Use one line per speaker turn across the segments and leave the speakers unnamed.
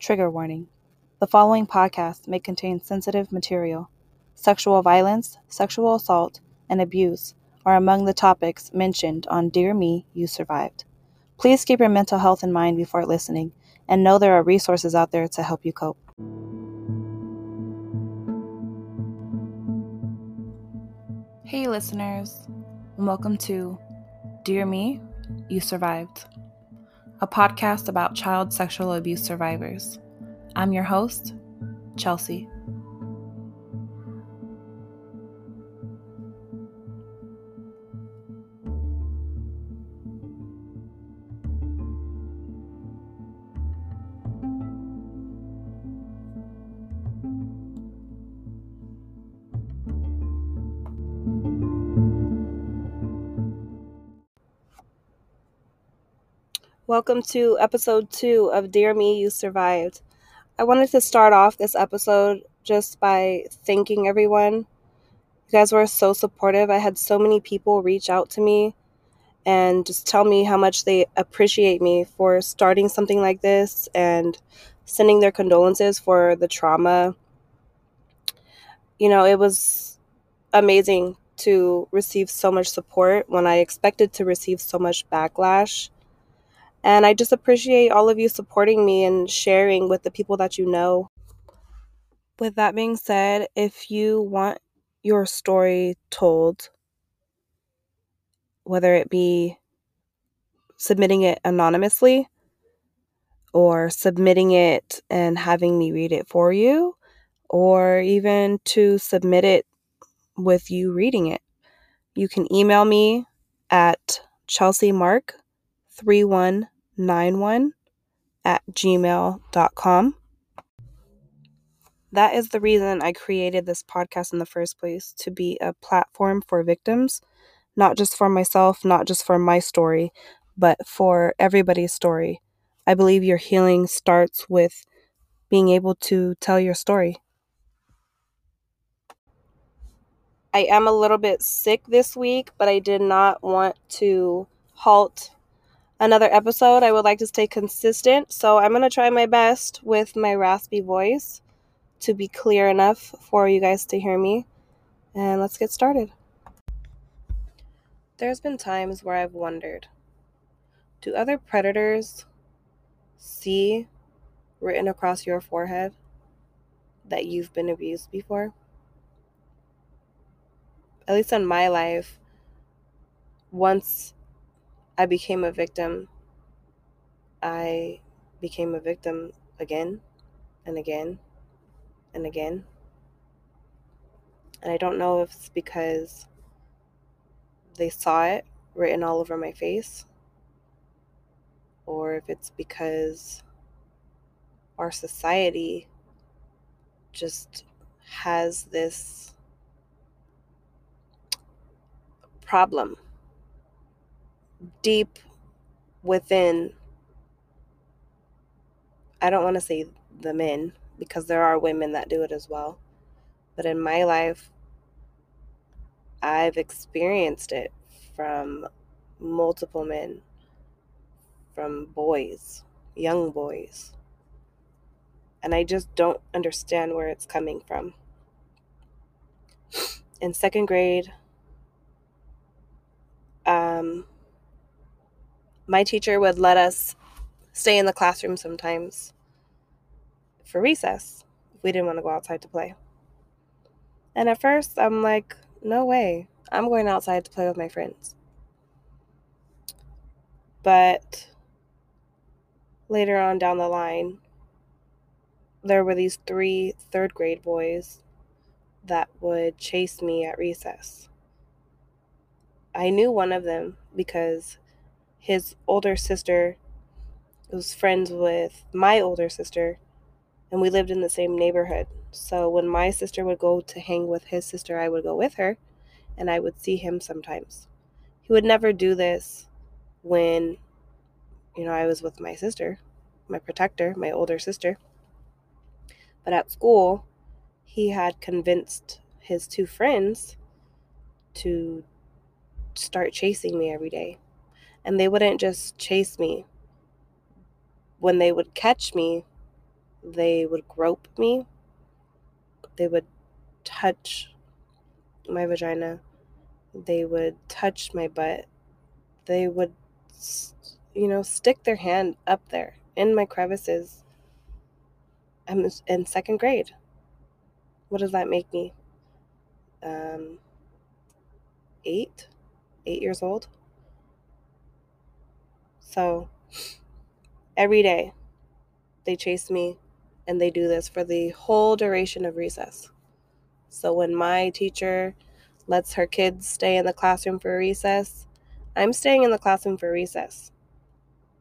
Trigger warning. The following podcast may contain sensitive material. Sexual violence, sexual assault, and abuse are among the topics mentioned on Dear Me, You Survived. Please keep your mental health in mind before listening and know there are resources out there to help you cope. Hey, listeners, welcome to Dear Me, You Survived, a podcast about child sexual abuse survivors. I'm your host, Chelsea. Welcome to episode two of Dear Me, You Survived. I wanted to start off this episode just by thanking everyone. You guys were so supportive. I had so many people reach out to me and just tell me how much they appreciate me for starting something like this and sending their condolences for the trauma. You know, it was amazing to receive so much support when I expected to receive so much backlash. And I just appreciate all of you supporting me and sharing with the people that you know. With that being said, if you want your story told, whether it be submitting it anonymously or submitting it and having me read it for you, or even to submit it with you reading it, you can email me at chelseamark3191 at gmail.com. That is the reason I created this podcast in the first place to be a platform for victims, not just for myself, not just for my story, but for everybody's story. I believe your healing starts with being able to tell your story. I am a little bit sick this week, but I did not want to halt another episode. I would like to stay consistent, so I'm going to try my best with my raspy voice to be clear enough for you guys to hear me. And let's get started. There's been times where I've wondered do other predators see written across your forehead that you've been abused before? At least in my life, once I became a victim, I became a victim again and again and again. And I don't know if it's because they saw it written all over my face or if it's because our society just has this problem deep within I don't want to say the men because there are women that do it as well. But in my life, I've experienced it from multiple men, from boys, young boys. And I just don't understand where it's coming from. In second grade, um, my teacher would let us stay in the classroom sometimes for recess if we didn't want to go outside to play. And at first, I'm like, no way. I'm going outside to play with my friends. But later on down the line, there were these three third grade boys that would chase me at recess. I knew one of them because his older sister was friends with my older sister and we lived in the same neighborhood. So when my sister would go to hang with his sister, I would go with her and I would see him sometimes. He would never do this when, you know, I was with my sister, my protector, my older sister. But at school, he had convinced his two friends to start chasing me every day. And they wouldn't just chase me. When they would catch me, They would grope me. They would touch my vagina. They would touch my butt. They would, you know, stick their hand up there in my crevices. I'm in second grade. What does that make me? Um, eight? Eight years old? So, every day, they chase me and they do this for the whole duration of recess. So when my teacher lets her kids stay in the classroom for recess, I'm staying in the classroom for recess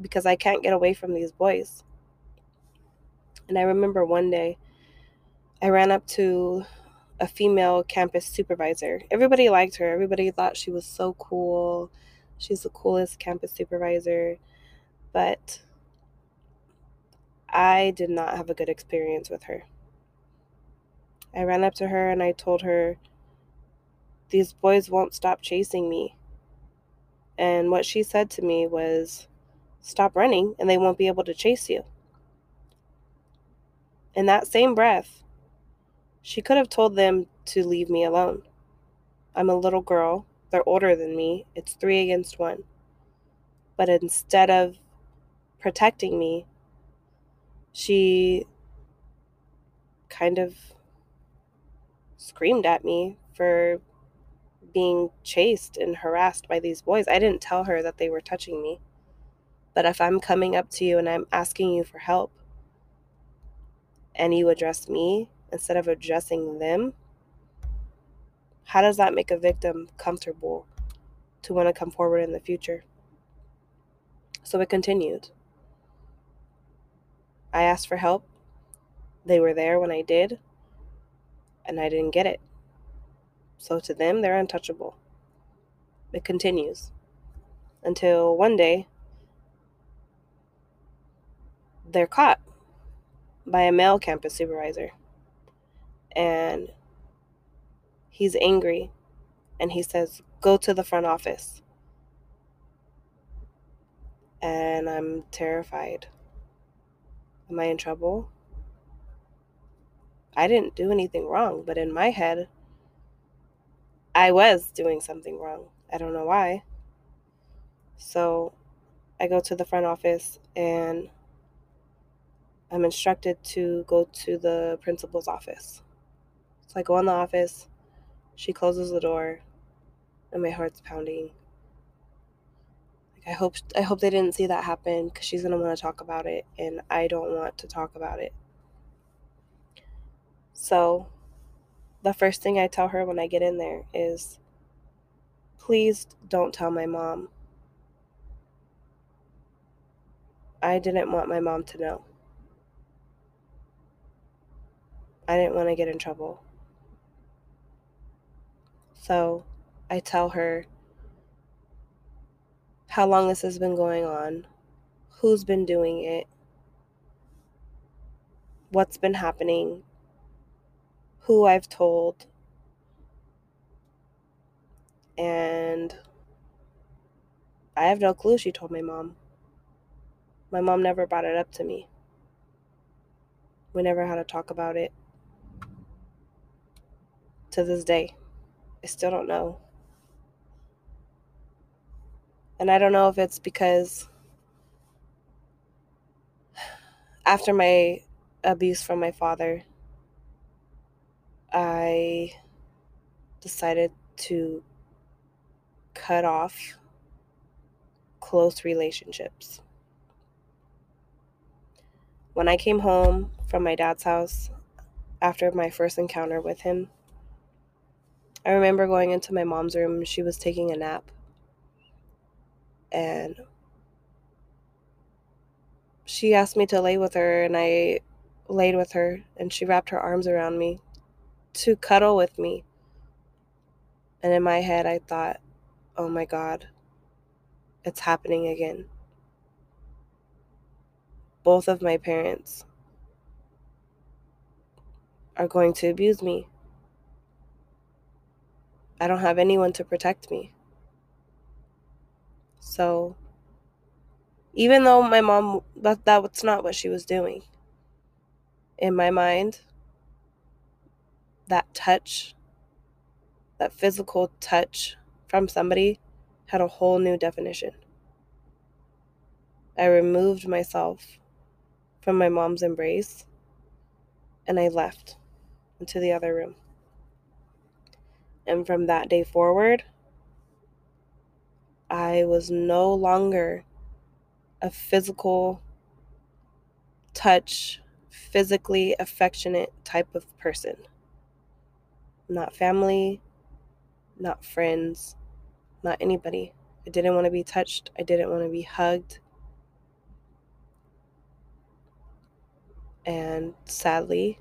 because I can't get away from these boys. And I remember one day I ran up to a female campus supervisor. Everybody liked her. Everybody thought she was so cool. She's the coolest campus supervisor. But I did not have a good experience with her. I ran up to her and I told her, These boys won't stop chasing me. And what she said to me was, Stop running and they won't be able to chase you. In that same breath, she could have told them to leave me alone. I'm a little girl. They're older than me. It's three against one. But instead of protecting me, she kind of screamed at me for being chased and harassed by these boys. I didn't tell her that they were touching me. But if I'm coming up to you and I'm asking you for help and you address me instead of addressing them, how does that make a victim comfortable to want to come forward in the future? So it continued. I asked for help. They were there when I did, and I didn't get it. So to them, they're untouchable. It continues until one day they're caught by a male campus supervisor. And he's angry and he says, Go to the front office. And I'm terrified. Am I in trouble? I didn't do anything wrong, but in my head, I was doing something wrong. I don't know why. So I go to the front office and I'm instructed to go to the principal's office. So I go in the office, she closes the door, and my heart's pounding. I hope I hope they didn't see that happen because she's gonna want to talk about it, and I don't want to talk about it. So, the first thing I tell her when I get in there is, please don't tell my mom. I didn't want my mom to know. I didn't want to get in trouble. So I tell her how long this has been going on, who's been doing it, what's been happening, who I've told, and I have no clue she told my mom. My mom never brought it up to me. We never had to talk about it. To this day, I still don't know. And I don't know if it's because after my abuse from my father, I decided to cut off close relationships. When I came home from my dad's house after my first encounter with him, I remember going into my mom's room, she was taking a nap and she asked me to lay with her and I laid with her and she wrapped her arms around me to cuddle with me. And in my head I thought, "Oh my god, it's happening again." Both of my parents are going to abuse me. I don't have anyone to protect me. So even though my mom that that's not what she was doing. in my mind, that touch, that physical touch from somebody had a whole new definition. I removed myself from my mom's embrace and I left into the other room. And from that day forward, I was no longer a physical touch, physically affectionate type of person. Not family, not friends, not anybody. I didn't want to be touched. I didn't want to be hugged. And sadly,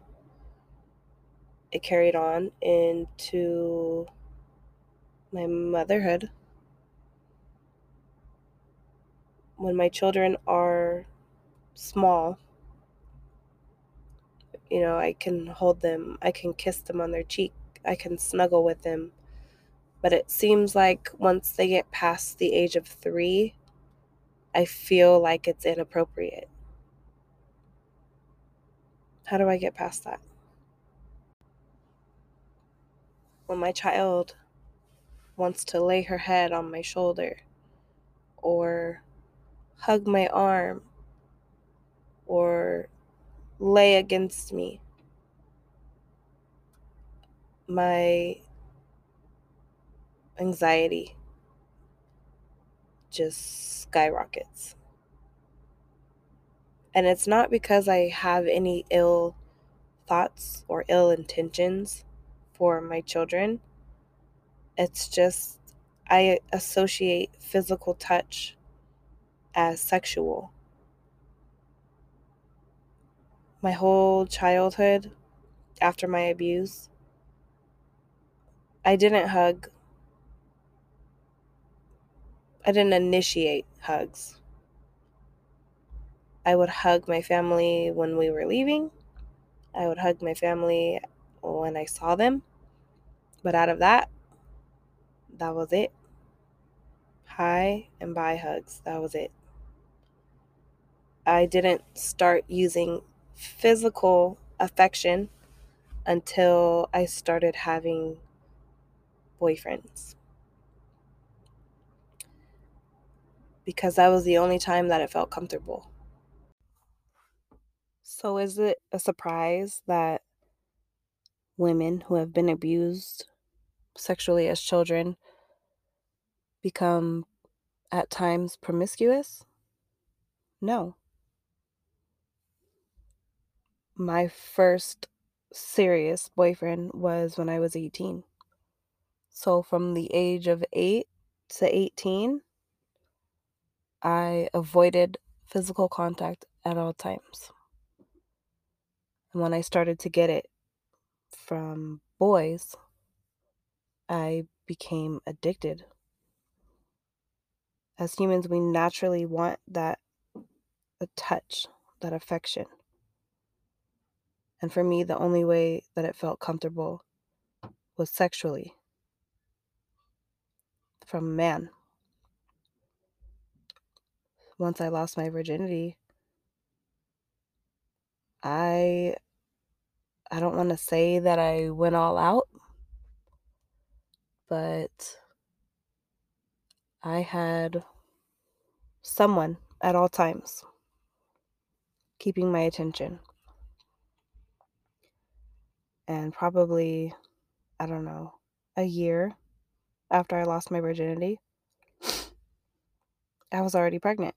it carried on into my motherhood. When my children are small, you know, I can hold them, I can kiss them on their cheek, I can snuggle with them. But it seems like once they get past the age of three, I feel like it's inappropriate. How do I get past that? When my child wants to lay her head on my shoulder or hug my arm or lay against me. My anxiety just skyrockets. And it's not because I have any ill thoughts or ill intentions for my children. It's just I associate physical touch as sexual my whole childhood after my abuse, I didn't hug. I didn't initiate hugs. I would hug my family when we were leaving. I would hug my family when I saw them. But out of that, that was it. Hi and bye hugs. That was it. I didn't start using physical affection until I started having boyfriends. Because that was the only time that it felt comfortable. So, is it a surprise that women who have been abused sexually as children become at times promiscuous? No my first serious boyfriend was when I was 18. So from the age of 8 to 18, I avoided physical contact at all times. And when I started to get it from boys, I became addicted. As humans, we naturally want that a touch, that affection. And for me, the only way that it felt comfortable was sexually from a man. Once I lost my virginity, I I don't want to say that I went all out, but I had someone at all times keeping my attention and probably, I don't know, a year after I lost my virginity, I was already pregnant.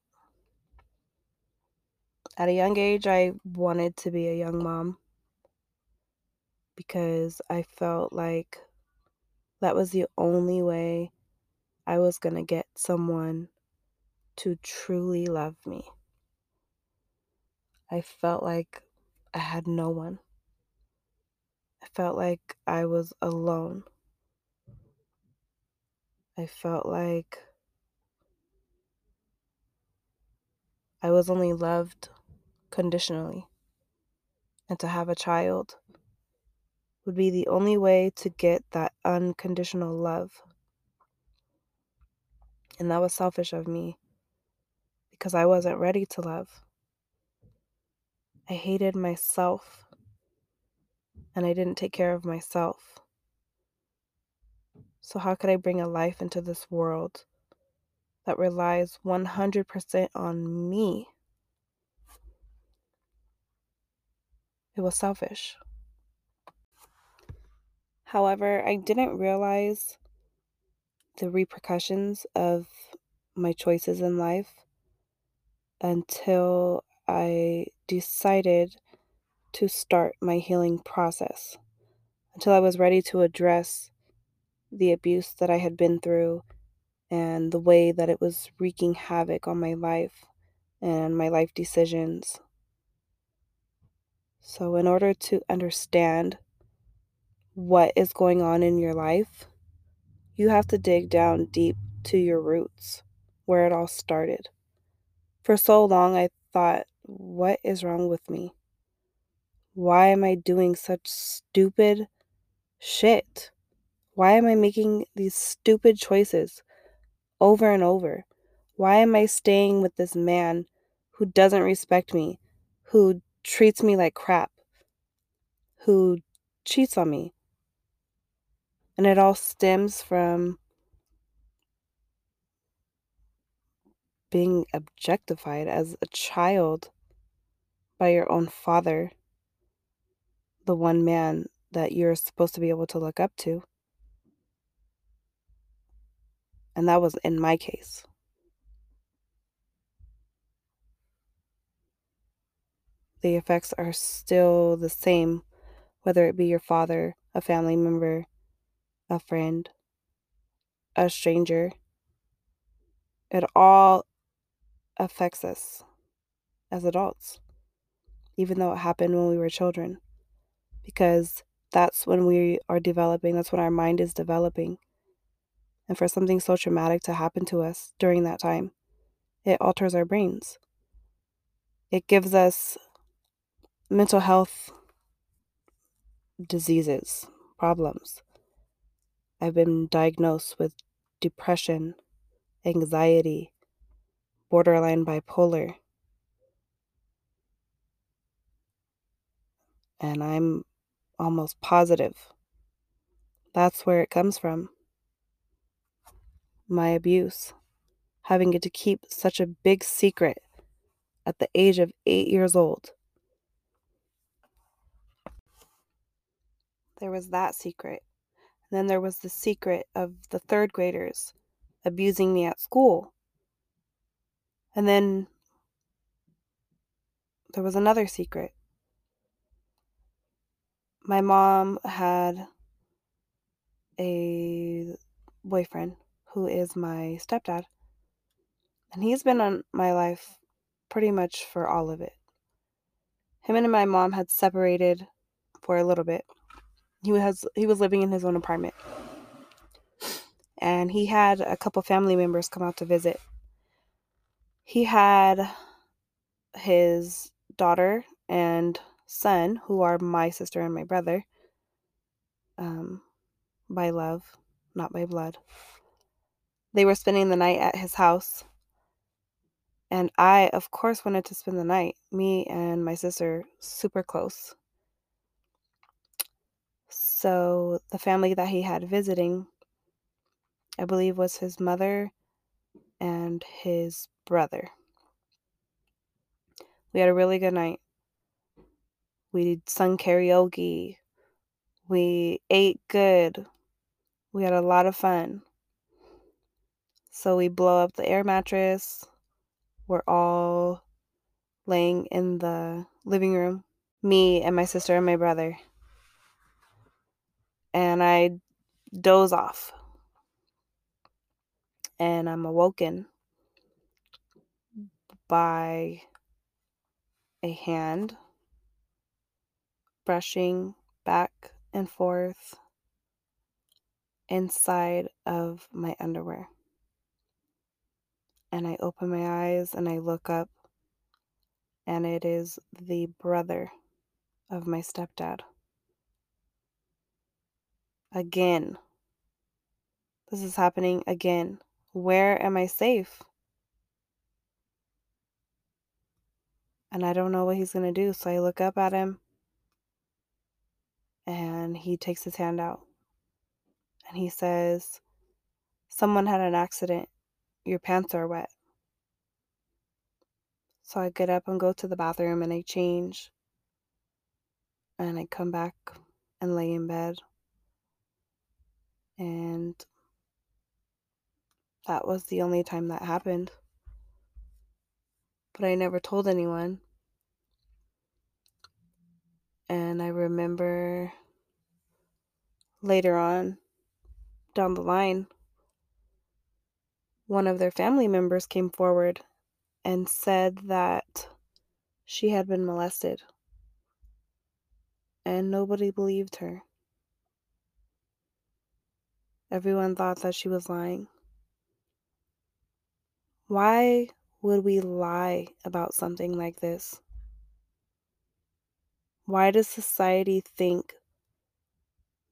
At a young age, I wanted to be a young mom because I felt like that was the only way I was going to get someone to truly love me. I felt like I had no one. I felt like I was alone. I felt like I was only loved conditionally. And to have a child would be the only way to get that unconditional love. And that was selfish of me because I wasn't ready to love. I hated myself and I didn't take care of myself. So, how could I bring a life into this world that relies 100% on me? It was selfish. However, I didn't realize the repercussions of my choices in life until I decided to start my healing process, until I was ready to address the abuse that I had been through and the way that it was wreaking havoc on my life and my life decisions. So, in order to understand what is going on in your life, you have to dig down deep to your roots, where it all started. For so long, I thought, what is wrong with me? Why am I doing such stupid shit? Why am I making these stupid choices over and over? Why am I staying with this man who doesn't respect me, who treats me like crap, who cheats on me? And it all stems from being objectified as a child by your own father, the one man that you're supposed to be able to look up to. And that was in my case. The effects are still the same, whether it be your father, a family member, a friend, a stranger. It all affects us as adults, even though it happened when we were children, because that's when we are developing, that's when our mind is developing. And for something so traumatic to happen to us during that time, it alters our brains. It gives us mental health diseases, problems. I've been diagnosed with depression, anxiety, borderline bipolar. And I'm almost positive that's where it comes from. My abuse, having to keep such a big secret at the age of eight years old. There was that secret. Then there was the secret of the third graders abusing me at school. And then there was another secret. My mom had a boyfriend who is my stepdad. And he's been on my life pretty much for all of it. Him and my mom had separated for a little bit. He was he was living in his own apartment. And he had a couple family members come out to visit. He had his daughter and son, who are my sister and my brother, um, by love, not by blood. They were spending the night at his house. And I, of course, wanted to spend the night. Me and my sister, super close. So the family that he had visiting, I believe, was his mother and his brother. We had a really good night. We sung karaoke. We ate good. We had a lot of fun. So we blow up the air mattress. We're all laying in the living room. Me and my sister and my brother and I doze off. And I'm awoken by a hand brushing back and forth inside of my underwear. And I open my eyes and I look up, and it is the brother of my stepdad. Again. This is happening again. Where am I safe? And I don't know what he's going to do. So I look up at him and he takes his hand out and he says, Someone had an accident. Your pants are wet. So I get up and go to the bathroom and I change. And I come back and lay in bed. And that was the only time that happened. But I never told anyone. And I remember later on down the line, one of their family members came forward and said that she had been molested. And nobody believed her. Everyone thought that she was lying. Why would we lie about something like this? Why does society think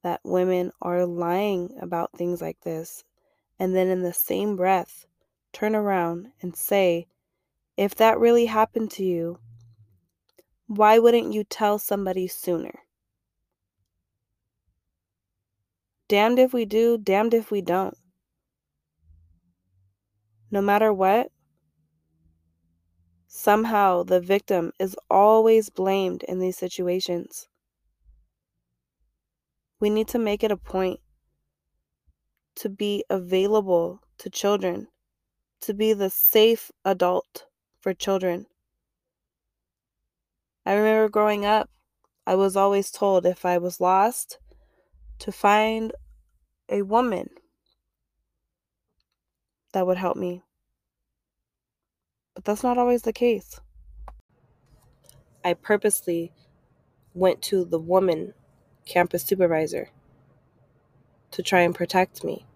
that women are lying about things like this and then in the same breath turn around and say, if that really happened to you, why wouldn't you tell somebody sooner? Damned if we do, damned if we don't. No matter what, somehow the victim is always blamed in these situations. We need to make it a point to be available to children, to be the safe adult for children. I remember growing up, I was always told if I was lost to find a woman that would help me. But that's not always the case. I purposely went to the woman campus supervisor to try and protect me.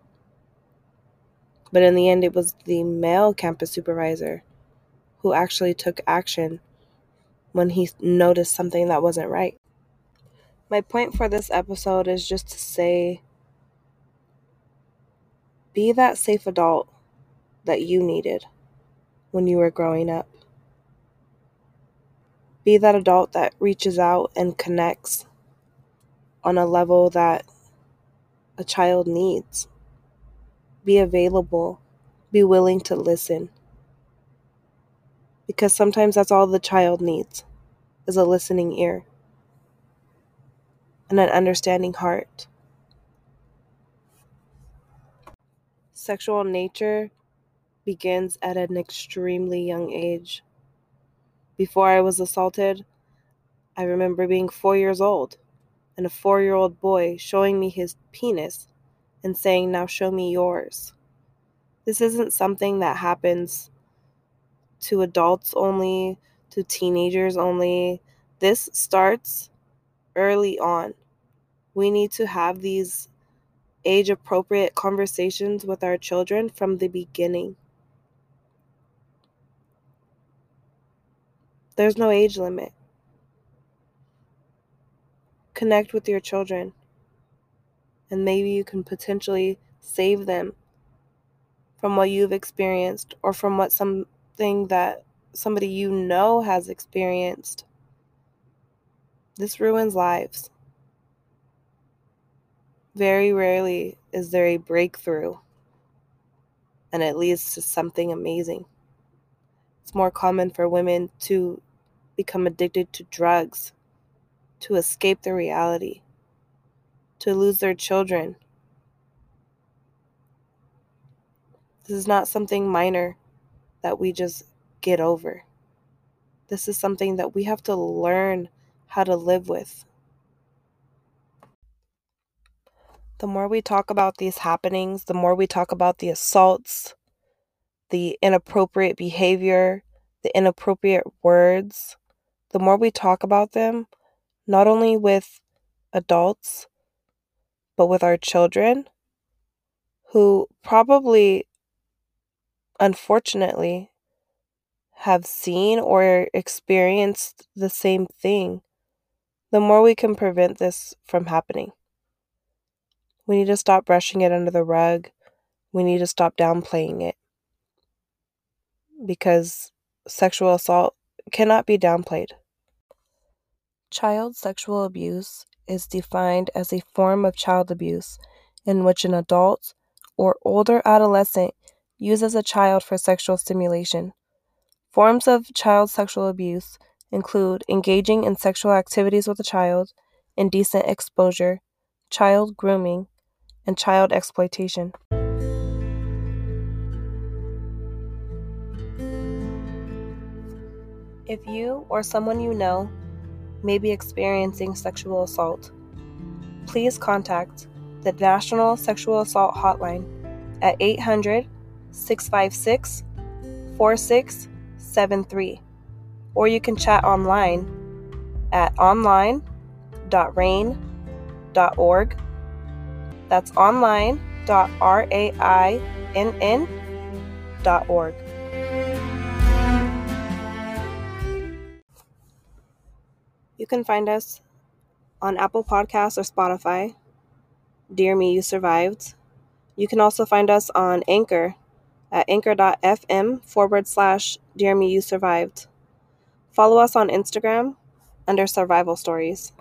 But in the end, it was the male campus supervisor who actually took action when he noticed something that wasn't right. My point for this episode is just to say be that safe adult that you needed when you were growing up. Be that adult that reaches out and connects on a level that a child needs. Be available. Be willing to listen. Because sometimes that's all the child needs is a listening ear and an understanding heart. Sexual nature begins at an extremely young age. Before I was assaulted, I remember being four years old and a four year old boy showing me his penis and saying, Now show me yours. This isn't something that happens to adults only, to teenagers only. This starts early on. We need to have these age appropriate conversations with our children from the beginning. There's no age limit connect with your children. And maybe you can potentially save them from what you've experienced or from what something that somebody you know has experienced. This ruins lives. Very rarely is there a breakthrough and it leads to something amazing. It's more common for women to become addicted to drugs to escape their reality, to lose their children. This is not something minor that we just get over. This is something that we have to learn how to live with. The more we talk about these happenings, the more we talk about the assaults, the inappropriate behavior, the inappropriate words, the more we talk about them, not only with adults, but with our children who probably, unfortunately, have seen or experienced the same thing, the more we can prevent this from happening. We need to stop brushing it under the rug. We need to stop downplaying it. Because sexual assault cannot be downplayed. Child sexual abuse is defined as a form of child abuse in which an adult or older adolescent uses a child for sexual stimulation. Forms of child sexual abuse include engaging in sexual activities with a child, indecent exposure, child grooming, and child exploitation. If you or someone you know may be experiencing sexual assault, please contact the National Sexual Assault Hotline at 800 656 4673, or you can chat online at online.rainn.org. That's online.rainn.org. You can find us on Apple Podcasts or Spotify. Dear Me, You Survived. You can also find us on Anchor at anchor.fm forward slash Dear Me, You Survived. Follow us on Instagram under Survival Stories.